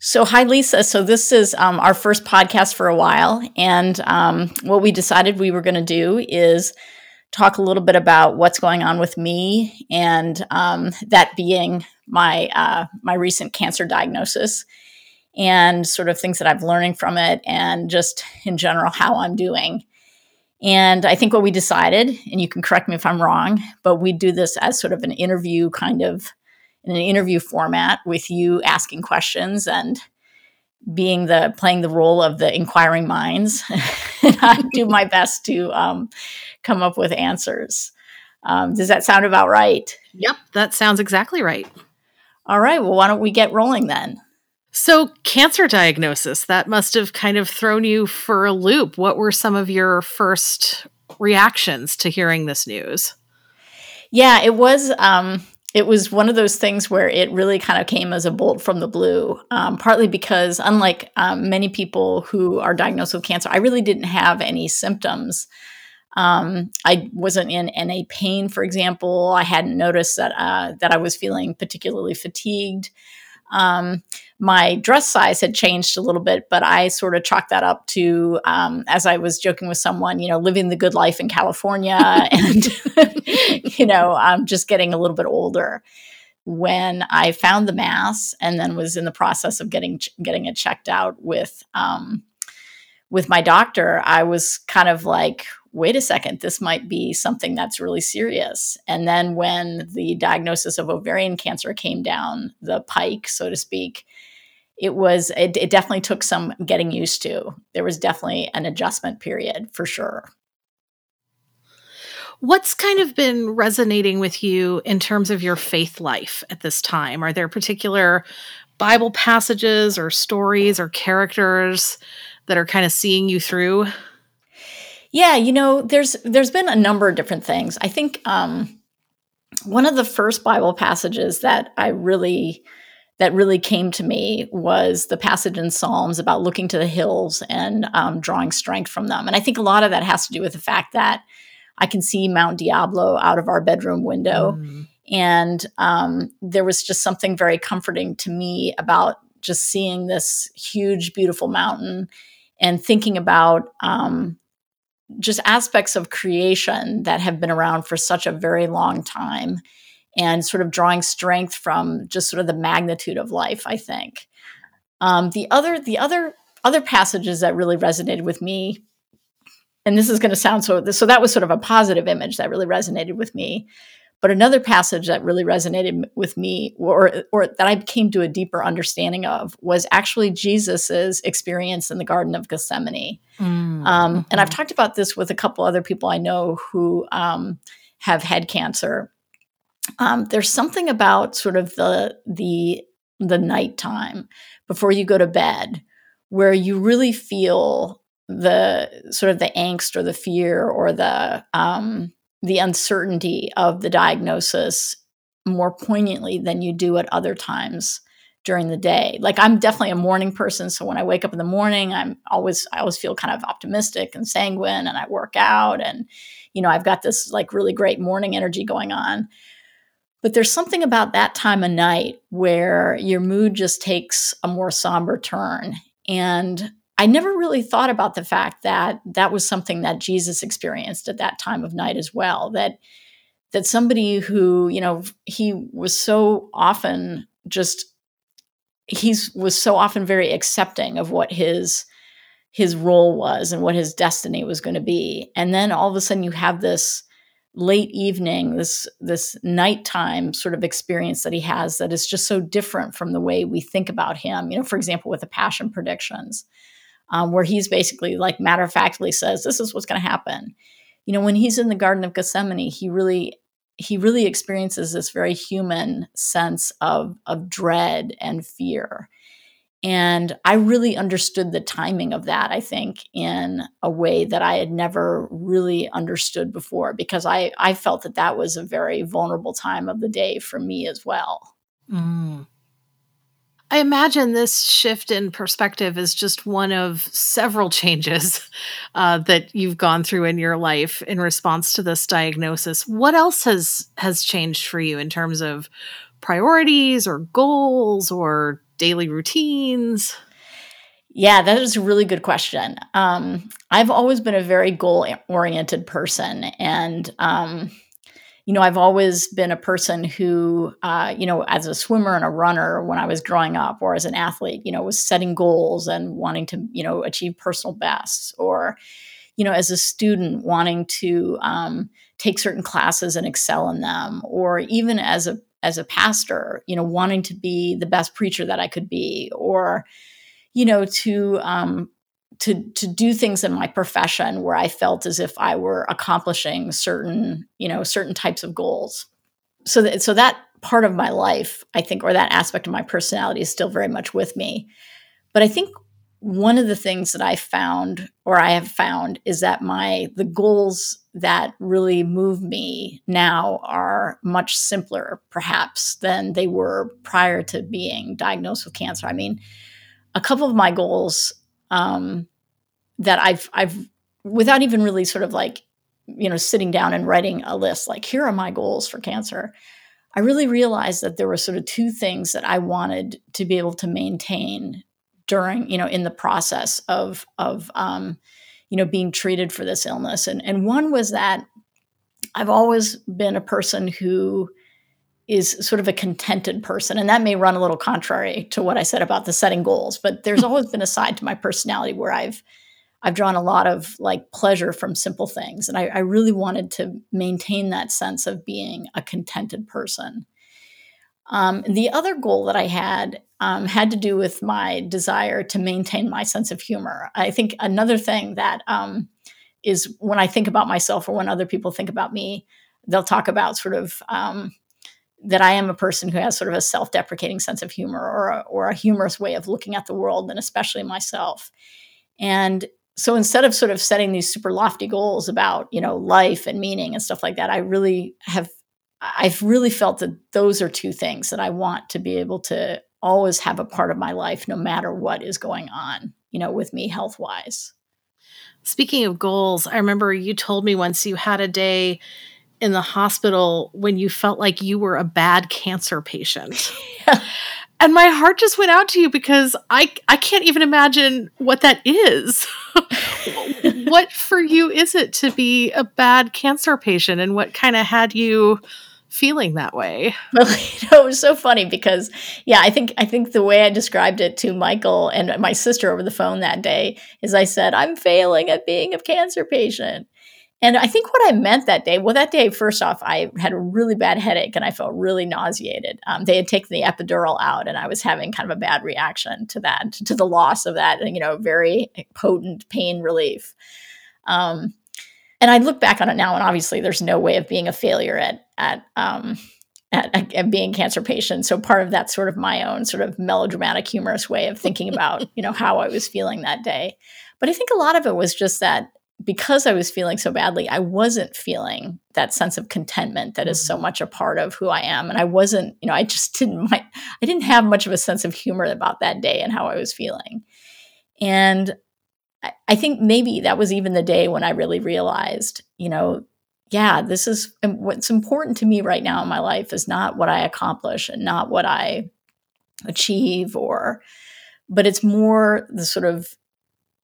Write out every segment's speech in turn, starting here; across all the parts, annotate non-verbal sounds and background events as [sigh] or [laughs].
So, hi, Lisa. So, this is um, our first podcast for a while. And um, what we decided we were going to do is talk a little bit about what's going on with me, and um, that being my uh, my recent cancer diagnosis, and sort of things that I'm learning from it, and just in general how I'm doing. And I think what we decided, and you can correct me if I'm wrong, but we do this as sort of an interview kind of in an interview format with you asking questions and being the playing the role of the inquiring minds. [laughs] And i do my [laughs] best to um, come up with answers. Um, does that sound about right? Yep that sounds exactly right. All right well why don't we get rolling then? So cancer diagnosis that must have kind of thrown you for a loop. What were some of your first reactions to hearing this news? Yeah it was um, it was one of those things where it really kind of came as a bolt from the blue, um, partly because, unlike um, many people who are diagnosed with cancer, I really didn't have any symptoms. Um, I wasn't in any pain, for example. I hadn't noticed that uh, that I was feeling particularly fatigued. Um, my dress size had changed a little bit, but I sort of chalked that up to, um, as I was joking with someone, you know, living the good life in California [laughs] [laughs] and, you know, I'm just getting a little bit older. When I found the mass and then was in the process of getting getting it checked out with um, with my doctor, I was kind of like, wait a second, this might be something that's really serious. And then when the diagnosis of ovarian cancer came down the pike, so to speak, it was it, it definitely took some getting used to there was definitely an adjustment period for sure What's kind of been resonating with you in terms of your faith life at this time? Are there particular Bible passages or stories or characters that are kind of seeing you through? Yeah, you know, there's there's been a number of different things. I think um, one of the first Bible passages that I really that really came to me was the passage in Psalms about looking to the hills and um, drawing strength from them. And I think a lot of that has to do with the fact that I can see Mount Diablo out of our bedroom window. Mm. And um, there was just something very comforting to me about just seeing this huge, beautiful mountain and thinking about um, just aspects of creation that have been around for such a very long time and sort of drawing strength from just sort of the magnitude of life i think. Um, the other the other other passages that really resonated with me and this is going to sound so so that was sort of a positive image that really resonated with me but another passage that really resonated with me or or that I came to a deeper understanding of was actually Jesus's experience in the garden of Gethsemane mm-hmm. um, and I've mm-hmm. talked about this with a couple other people I know who um, have had cancer um, there's something about sort of the the the nighttime before you go to bed where you really feel the sort of the angst or the fear or the um, the uncertainty of the diagnosis more poignantly than you do at other times during the day. Like I'm definitely a morning person, so when I wake up in the morning, I'm always I always feel kind of optimistic and sanguine and I work out and you know, I've got this like really great morning energy going on. But there's something about that time of night where your mood just takes a more somber turn. And I never really thought about the fact that that was something that Jesus experienced at that time of night as well. That that somebody who, you know, he was so often just he's was so often very accepting of what his his role was and what his destiny was going to be. And then all of a sudden you have this late evening, this this nighttime sort of experience that he has that is just so different from the way we think about him. You know, for example, with the passion predictions, um, where he's basically like matter of factly says, "This is what's going to happen." You know, when he's in the Garden of Gethsemane, he really he really experiences this very human sense of of dread and fear and I really understood the timing of that, I think, in a way that I had never really understood before, because I, I felt that that was a very vulnerable time of the day for me as well. Mm. I imagine this shift in perspective is just one of several changes [laughs] uh, that you've gone through in your life in response to this diagnosis. What else has has changed for you in terms of priorities or goals or daily routines? Yeah, that is a really good question. Um, I've always been a very goal oriented person. And, um, you know, I've always been a person who, uh, you know, as a swimmer and a runner when I was growing up or as an athlete, you know, was setting goals and wanting to, you know, achieve personal bests or, you know, as a student wanting to um, take certain classes and excel in them or even as a as a pastor, you know, wanting to be the best preacher that I could be or, you know, to um, to to do things in my profession where I felt as if I were accomplishing certain, you know, certain types of goals. So that so that part of my life, I think, or that aspect of my personality is still very much with me. But I think one of the things that I found or I have found is that my the goals that really move me now are much simpler perhaps than they were prior to being diagnosed with cancer. I mean, a couple of my goals um, that I've I've without even really sort of like you know sitting down and writing a list like here are my goals for cancer. I really realized that there were sort of two things that I wanted to be able to maintain during you know in the process of of um, you know being treated for this illness and and one was that I've always been a person who is sort of a contented person. And that may run a little contrary to what I said about the setting goals, but there's [laughs] always been a side to my personality where I've I've drawn a lot of like pleasure from simple things. And I, I really wanted to maintain that sense of being a contented person. Um, the other goal that I had um, had to do with my desire to maintain my sense of humor. I think another thing that um, is when I think about myself or when other people think about me, they'll talk about sort of um, that I am a person who has sort of a self-deprecating sense of humor or a, or a humorous way of looking at the world, and especially myself. And so instead of sort of setting these super lofty goals about you know life and meaning and stuff like that, I really have I've really felt that those are two things that I want to be able to always have a part of my life, no matter what is going on, you know, with me health wise. Speaking of goals, I remember you told me once you had a day in the hospital when you felt like you were a bad cancer patient. [laughs] [laughs] And my heart just went out to you because I I can't even imagine what that is. [laughs] what for you is it to be a bad cancer patient and what kind of had you feeling that way? Well, you know, it was so funny because yeah, I think I think the way I described it to Michael and my sister over the phone that day is I said, I'm failing at being a cancer patient. And I think what I meant that day, well, that day, first off, I had a really bad headache and I felt really nauseated. Um, they had taken the epidural out, and I was having kind of a bad reaction to that, to the loss of that, you know, very potent pain relief. Um, and I look back on it now, and obviously, there's no way of being a failure at at um, at, at, being cancer patient. So part of that sort of my own sort of melodramatic, humorous way of thinking about, [laughs] you know, how I was feeling that day. But I think a lot of it was just that because I was feeling so badly, I wasn't feeling that sense of contentment that is so mm-hmm. much a part of who I am. And I wasn't, you know, I just didn't, [laughs] I didn't have much of a sense of humor about that day and how I was feeling. And I, I think maybe that was even the day when I really realized, you know, yeah, this is what's important to me right now in my life is not what I accomplish and not what I achieve or, but it's more the sort of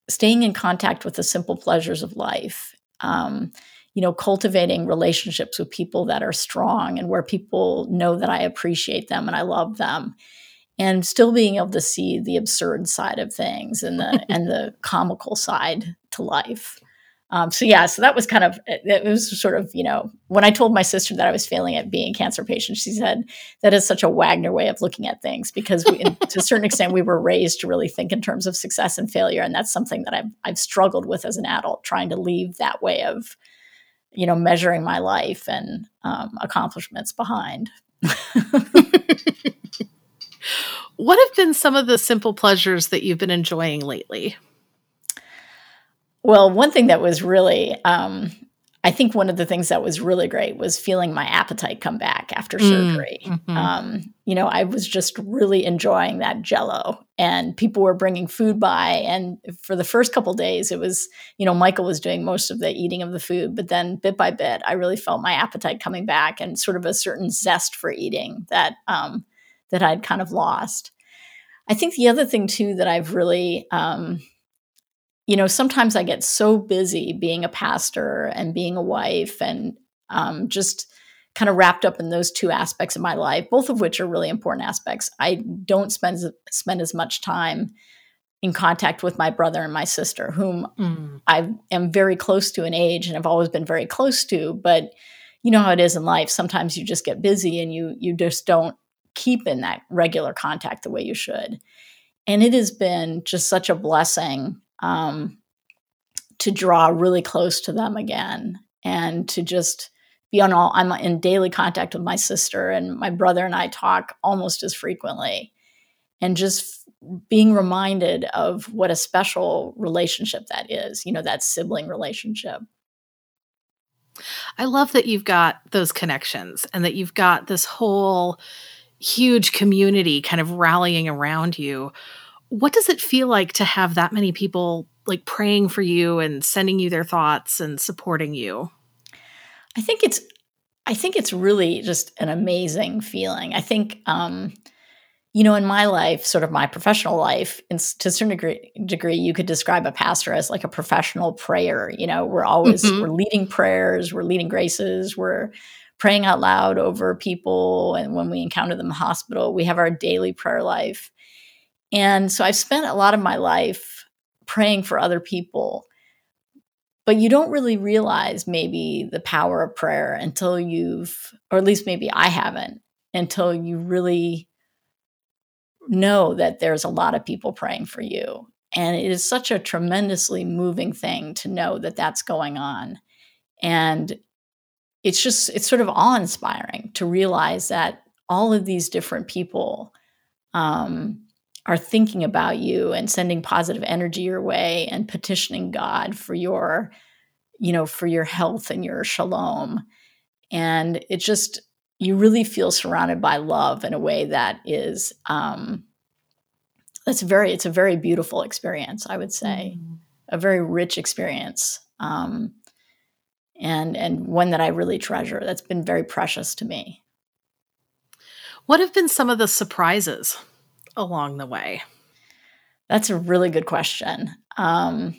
staying in contact with the simple pleasures of life. Um, you know, cultivating relationships with people that are strong and where people know that I appreciate them and I love them, and still being able to see the absurd side of things and the [laughs] and the comical side to life. Um, so yeah, so that was kind of it was sort of you know when I told my sister that I was failing at being a cancer patient, she said that is such a Wagner way of looking at things because we, to a certain extent we were raised to really think in terms of success and failure, and that's something that I've I've struggled with as an adult, trying to leave that way of you know measuring my life and um, accomplishments behind. [laughs] what have been some of the simple pleasures that you've been enjoying lately? Well, one thing that was really, um, I think one of the things that was really great was feeling my appetite come back after mm, surgery. Mm-hmm. Um, you know, I was just really enjoying that jello, and people were bringing food by. And for the first couple days, it was, you know, Michael was doing most of the eating of the food, but then bit by bit, I really felt my appetite coming back and sort of a certain zest for eating that um, that I'd kind of lost. I think the other thing too that I've really, um, you know, sometimes I get so busy being a pastor and being a wife and um, just kind of wrapped up in those two aspects of my life, both of which are really important aspects. I don't spend spend as much time in contact with my brother and my sister, whom mm. I am very close to in age and have always been very close to. But you know how it is in life. Sometimes you just get busy and you you just don't keep in that regular contact the way you should. And it has been just such a blessing um, to draw really close to them again and to just be on all I'm in daily contact with my sister and my brother and I talk almost as frequently and just being reminded of what a special relationship that is, you know, that sibling relationship. I love that you've got those connections and that you've got this whole huge community kind of rallying around you. What does it feel like to have that many people like praying for you and sending you their thoughts and supporting you? I think it's I think it's really just an amazing feeling. I think um you know, in my life, sort of my professional life, in, to a certain degree, degree, you could describe a pastor as like a professional prayer. You know, we're always mm-hmm. we're leading prayers, we're leading graces, we're praying out loud over people, and when we encounter them in the hospital, we have our daily prayer life. And so I've spent a lot of my life praying for other people, but you don't really realize maybe the power of prayer until you've, or at least maybe I haven't, until you really know that there's a lot of people praying for you. And it is such a tremendously moving thing to know that that's going on. And it's just, it's sort of awe inspiring to realize that all of these different people um, are thinking about you and sending positive energy your way and petitioning God for your, you know, for your health and your shalom. And it just, you really feel surrounded by love in a way that is um that's very it's a very beautiful experience i would say mm. a very rich experience um and and one that i really treasure that's been very precious to me what have been some of the surprises along the way that's a really good question um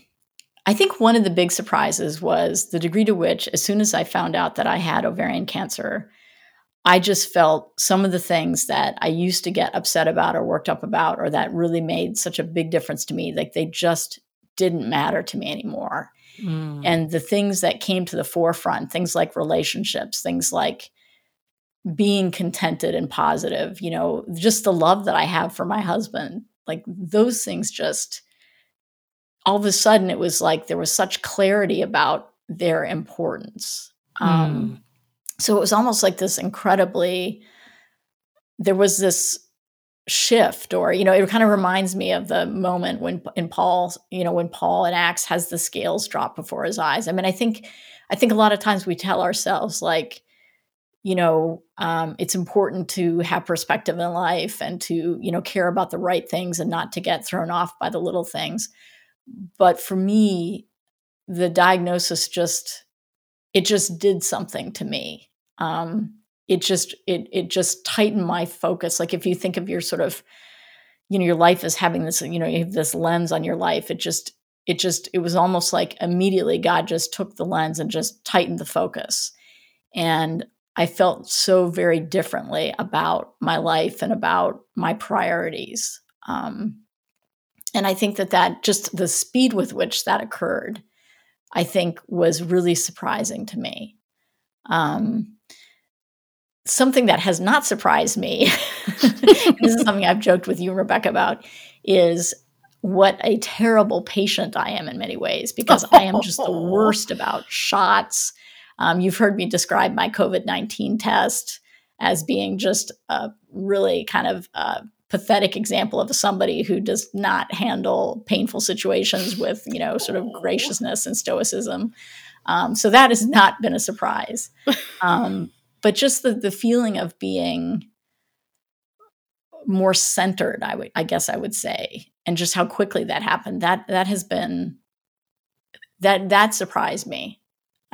I think one of the big surprises was the degree to which, as soon as I found out that I had ovarian cancer, I just felt some of the things that I used to get upset about or worked up about, or that really made such a big difference to me, like they just didn't matter to me anymore. Mm. And the things that came to the forefront, things like relationships, things like being contented and positive, you know, just the love that I have for my husband, like those things just all of a sudden it was like there was such clarity about their importance. Um, mm. Um, so it was almost like this incredibly there was this shift or you know it kind of reminds me of the moment when in paul you know when paul in acts has the scales drop before his eyes i mean i think i think a lot of times we tell ourselves like you know um, it's important to have perspective in life and to you know care about the right things and not to get thrown off by the little things but for me the diagnosis just it just did something to me. Um, it just it it just tightened my focus. Like if you think of your sort of, you know, your life as having this, you know, you have this lens on your life. It just it just it was almost like immediately God just took the lens and just tightened the focus, and I felt so very differently about my life and about my priorities. Um, and I think that that just the speed with which that occurred I think was really surprising to me. Um, something that has not surprised me, [laughs] this is [laughs] something I've joked with you, Rebecca, about, is what a terrible patient I am in many ways because I am just the [laughs] worst about shots. Um, you've heard me describe my COVID 19 test as being just a really kind of uh, pathetic example of somebody who does not handle painful situations with you know sort of graciousness and stoicism. Um, so that has not been a surprise. Um, but just the, the feeling of being more centered I would I guess I would say and just how quickly that happened that that has been that that surprised me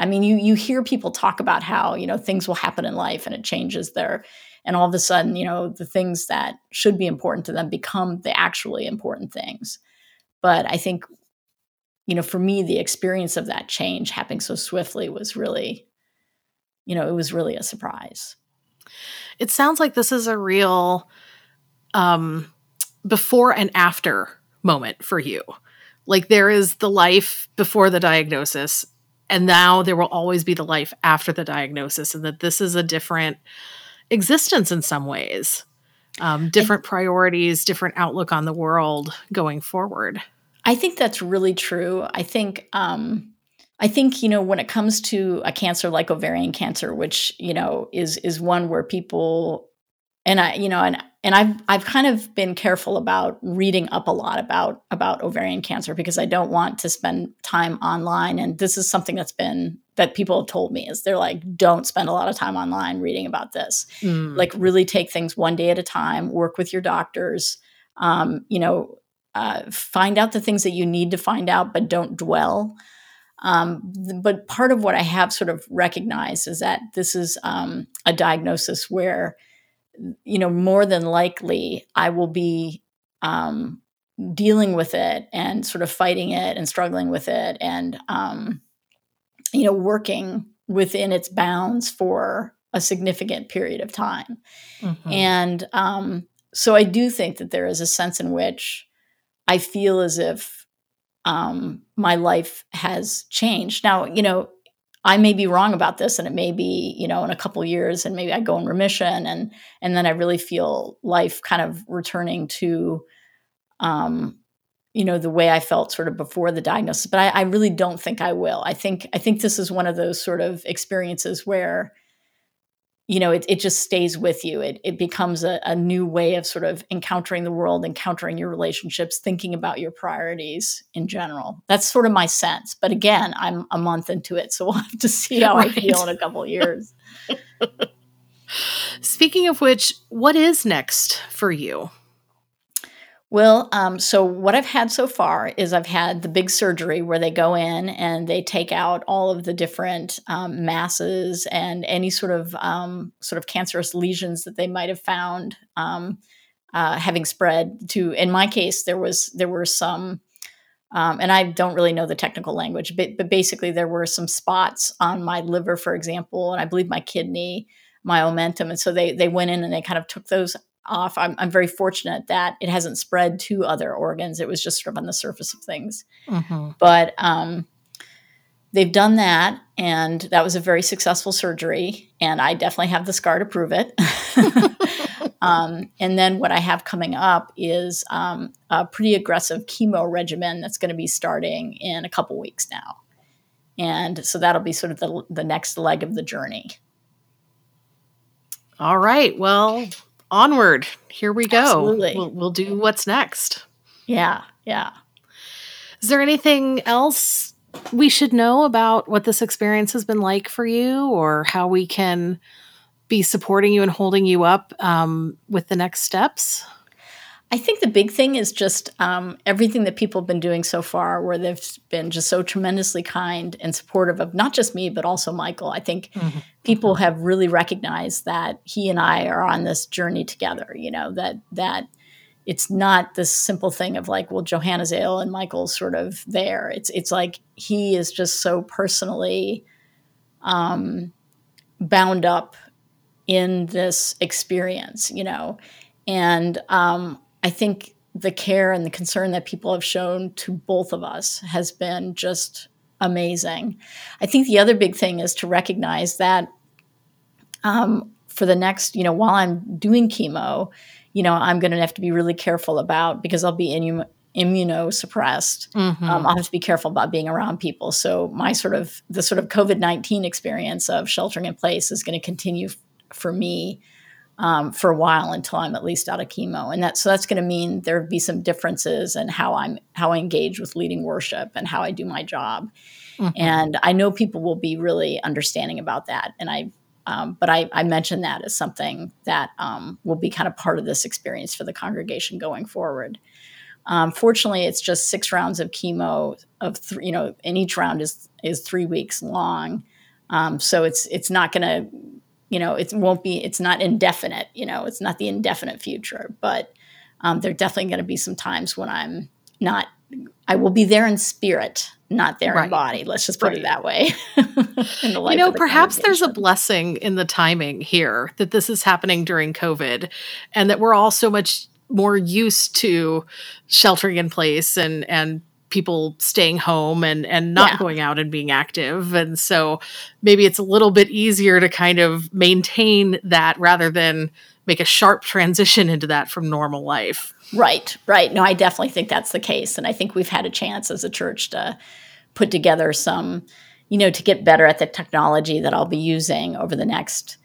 I mean you you hear people talk about how you know things will happen in life and it changes their and all of a sudden you know the things that should be important to them become the actually important things. But i think you know for me the experience of that change happening so swiftly was really you know it was really a surprise. It sounds like this is a real um before and after moment for you. Like there is the life before the diagnosis and now there will always be the life after the diagnosis and that this is a different existence in some ways. Um, different priorities different outlook on the world going forward. I think that's really true. I think um, i think you know when it comes to a cancer like ovarian cancer which you know is is one where people and i you know and and I've I've kind of been careful about reading up a lot about about ovarian cancer because I don't want to spend time online. And this is something that's been that people have told me is they're like, don't spend a lot of time online reading about this. Mm. Like, really take things one day at a time. Work with your doctors. Um, you know, uh, find out the things that you need to find out, but don't dwell. Um, but part of what I have sort of recognized is that this is um, a diagnosis where you know, more than likely I will be um, dealing with it and sort of fighting it and struggling with it and, um, you know, working within its bounds for a significant period of time. Mm-hmm. And um, so I do think that there is a sense in which I feel as if um, my life has changed. Now, you know, I may be wrong about this and it may be, you know, in a couple years and maybe I go in remission and and then I really feel life kind of returning to um you know the way I felt sort of before the diagnosis. But I, I really don't think I will. I think I think this is one of those sort of experiences where you know, it, it just stays with you. It, it becomes a, a new way of sort of encountering the world, encountering your relationships, thinking about your priorities in general. That's sort of my sense. But again, I'm a month into it, so [laughs] we'll have to see how right. I feel in a couple years. [laughs] Speaking of which, what is next for you? Well, um, so what I've had so far is I've had the big surgery where they go in and they take out all of the different um, masses and any sort of um, sort of cancerous lesions that they might have found um, uh, having spread to. In my case, there was there were some. Um, and I don't really know the technical language, but, but basically there were some spots on my liver, for example, and I believe my kidney, my omentum, and so they they went in and they kind of took those off. I'm, I'm very fortunate that it hasn't spread to other organs. It was just sort of on the surface of things. Mm-hmm. But um, they've done that, and that was a very successful surgery. And I definitely have the scar to prove it. [laughs] um, and then what I have coming up is um, a pretty aggressive chemo regimen that's going to be starting in a couple weeks now. And so that'll be sort of the, the next leg of the journey. All right. Well, onward. Here we go. Absolutely. We'll, we'll do what's next. Yeah. Yeah. Is there anything else we should know about what this experience has been like for you or how we can be supporting you and holding you up um, with the next steps? I think the big thing is just um, everything that people have been doing so far, where they've been just so tremendously kind and supportive of not just me, but also Michael. I think mm-hmm. people have really recognized that he and I are on this journey together. You know that that it's not this simple thing of like, well, Johanna's ill and Michael's sort of there. It's it's like he is just so personally um, bound up in this experience. You know, and um, I think the care and the concern that people have shown to both of us has been just amazing. I think the other big thing is to recognize that um, for the next, you know, while I'm doing chemo, you know, I'm going to have to be really careful about because I'll be immun- immunosuppressed. Mm-hmm. Um, I'll have to be careful about being around people. So my sort of the sort of COVID nineteen experience of sheltering in place is going to continue f- for me um, for a while until I'm at least out of chemo. And that so that's going to mean there'll be some differences in how I'm how I engage with leading worship and how I do my job. Mm-hmm. And I know people will be really understanding about that. And I um, but I, I mentioned that as something that um, will be kind of part of this experience for the congregation going forward. Um, fortunately, it's just six rounds of chemo of three, you know, and each round is is three weeks long. Um, so it's it's not going to you know, it won't be, it's not indefinite, you know, it's not the indefinite future, but um, there are definitely going to be some times when I'm not, I will be there in spirit, not there right. in body. Let's just put right. it that way. [laughs] you know, perhaps there's a blessing in the timing here that this is happening during COVID and that we're all so much more used to sheltering in place and, and people staying home and and not yeah. going out and being active. And so maybe it's a little bit easier to kind of maintain that rather than make a sharp transition into that from normal life. Right right. No i definitely think that's the case. And i think we've had a chance as a church to put together some you know to get better at the technology that i'll be using over the next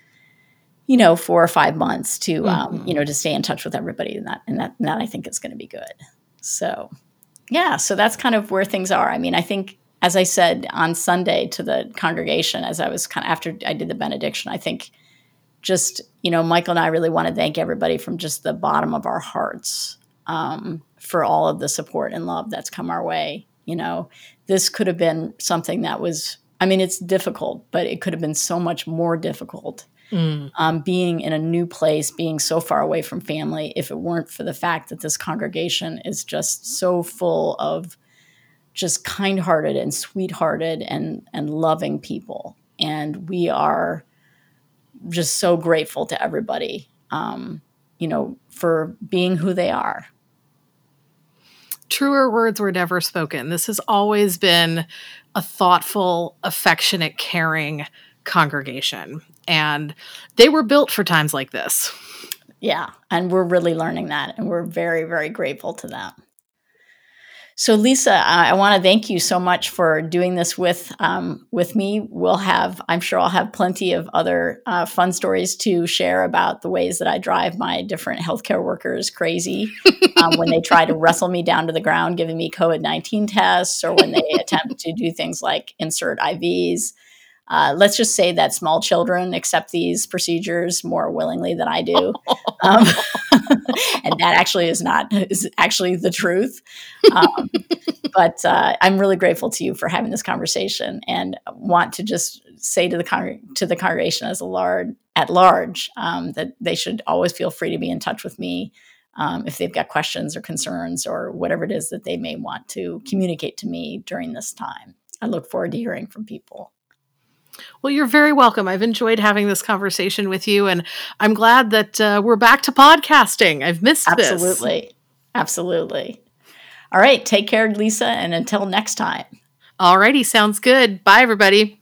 you know four or five months to mm-hmm. um, you know to stay in touch with everybody and that and that, and that i think is going to be good. So yeah, so that's kind of where things are. I mean, I think, as I said on Sunday to the congregation, as I was kind of after I did the benediction, I think just, you know, Michael and I really want to thank everybody from just the bottom of our hearts um, for all of the support and love that's come our way. You know, this could have been something that was, I mean, it's difficult, but it could have been so much more difficult Mm. Um, being in a new place, being so far away from family, if it weren't for the fact that this congregation is just so full of just kind hearted and sweethearted and, and loving people. And we are just so grateful to everybody, um, you know, for being who they are. Truer words were never spoken. This has always been a thoughtful, affectionate, caring congregation and they were built for times like this. Yeah, and we're really learning that, and we're very, very grateful to that. So, Lisa, I, I want to thank you so much for doing this with um, with me. We'll have, I'm sure, I'll have plenty of other uh, fun stories to share about the ways that I drive my different healthcare workers crazy [laughs] um, when they try to wrestle me down to the ground, giving me COVID nineteen tests, or when they attempt to do things like insert IVs. Uh, let's just say that small children accept these procedures more willingly than I do, [laughs] um, [laughs] and that actually is not is actually the truth. Um, but uh, I'm really grateful to you for having this conversation, and want to just say to the con- to the congregation as a large at large um, that they should always feel free to be in touch with me. Um, if they've got questions or concerns or whatever it is that they may want to communicate to me during this time. I look forward to hearing from people. Well, you're very welcome. I've enjoyed having this conversation with you, and I'm glad that uh, we're back to podcasting. I've missed this. Absolutely. This. Absolutely. All right. Take care, Lisa, and until next time. All righty. Sounds good. Bye, everybody.